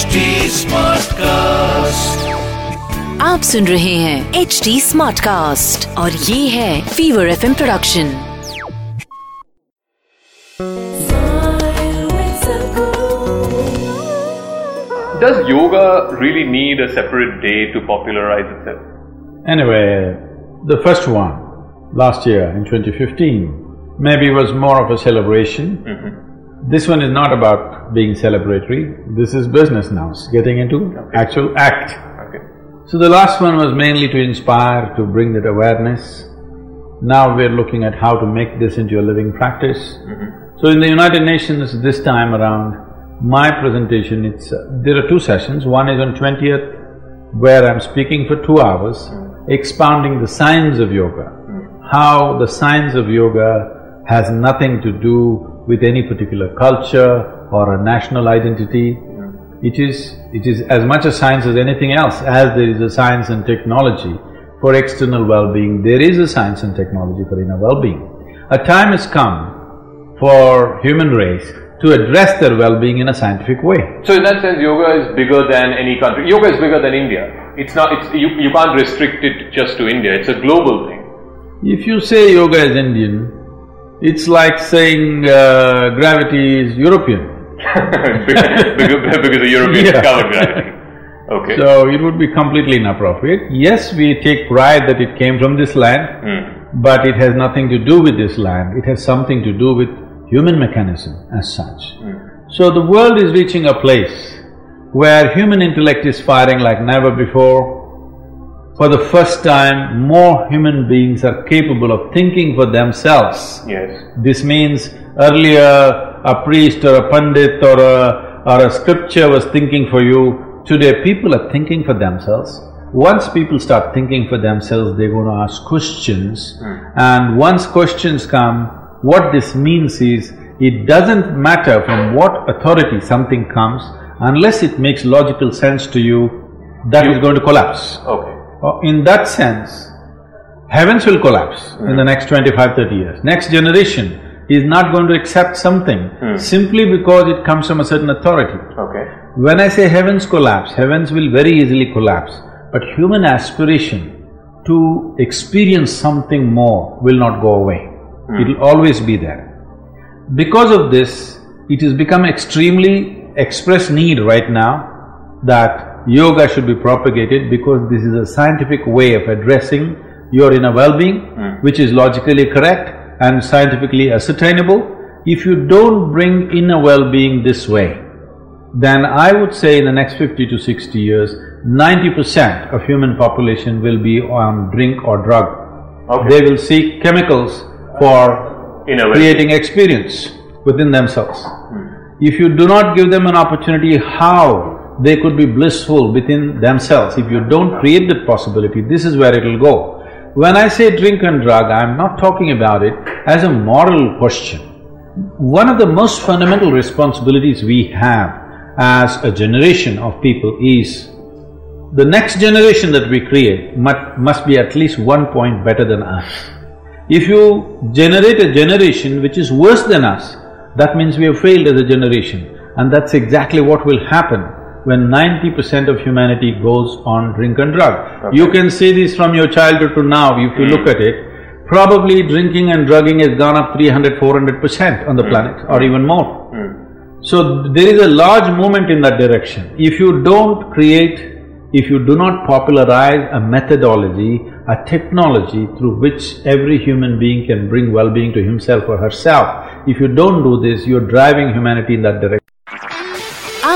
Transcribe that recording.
HT smart cast आप सुन रहे हैं एच डी स्मार्ट कास्ट और ये है fever F production Does yoga really need a separate day to popularize itself? Anyway, the first one last year in 2015 maybe was more of a celebration. Mm-hmm. This one is not about being celebratory, this is business now, it's getting into actual act. Okay. So the last one was mainly to inspire, to bring that awareness. Now we're looking at how to make this into a living practice. So in the United Nations this time around, my presentation, it's… uh, there are two sessions, one is on twentieth, where I'm speaking for two hours, expounding the science of yoga, how the science of yoga has nothing to do with any particular culture or a national identity. It is… it is as much a science as anything else, as there is a science and technology for external well-being, there is a science and technology for inner well-being. A time has come for human race to address their well-being in a scientific way. So in that sense, yoga is bigger than any country. Yoga is bigger than India. It's not… it's… you, you can't restrict it just to India, it's a global thing. If you say yoga is Indian, it's like saying uh, gravity is European. because, because the Europeans Yeah. discovered gravity. Okay. So it would be completely inappropriate. Yes, we take pride that it came from this land, Hmm. but it has nothing to do with this land, it has something to do with human mechanism as such. So the world is reaching a place where human intellect is firing like never before. For the first time, more human beings are capable of thinking for themselves. Yes. This means earlier a priest or a pandit or a… or a scripture was thinking for you, today people are thinking for themselves. Once people start thinking for themselves, they're going to ask questions hmm. and once questions come, what this means is, it doesn't matter from what authority something comes, unless it makes logical sense to you, that is going to collapse. Okay. Uh, In that sense, heavens will collapse in the next 25, 30 years. Next generation is not going to accept something simply because it comes from a certain authority. Okay. When I say heavens collapse, heavens will very easily collapse, but human aspiration to experience something more will not go away. It'll always be there. Because of this, it has become extremely express need right now that yoga should be propagated because this is a scientific way of addressing your inner well-being, hmm. which is logically correct and scientifically ascertainable. If you don't bring inner well-being this way, then I would say in the next fifty to sixty years, ninety percent of human population will be on drink or drug. Okay. They will seek chemicals for In a way. creating experience within themselves. Hmm. If you do not give them an opportunity how they could be blissful within themselves, if you don't create that possibility, this is where it'll go. When I say drink and drug, I'm not talking about it as a moral question. One of the most fundamental responsibilities we have as a generation of people is the next generation that we create must, must be at least one point better than us. If you generate a generation which is worse than us, that means we have failed as a generation. And that's exactly what will happen when ninety percent of humanity goes on drink and drug. You can see this from your childhood to now, if you hmm. look at it, probably drinking and drugging has gone up 300, 400 percent on the hmm. planet, or even more. Hmm. So there is a large movement in that direction. If you don't create, if you do not popularize a methodology, a technology through which every human being can bring well-being to himself or herself, if you don't do this, you're driving humanity in that direction.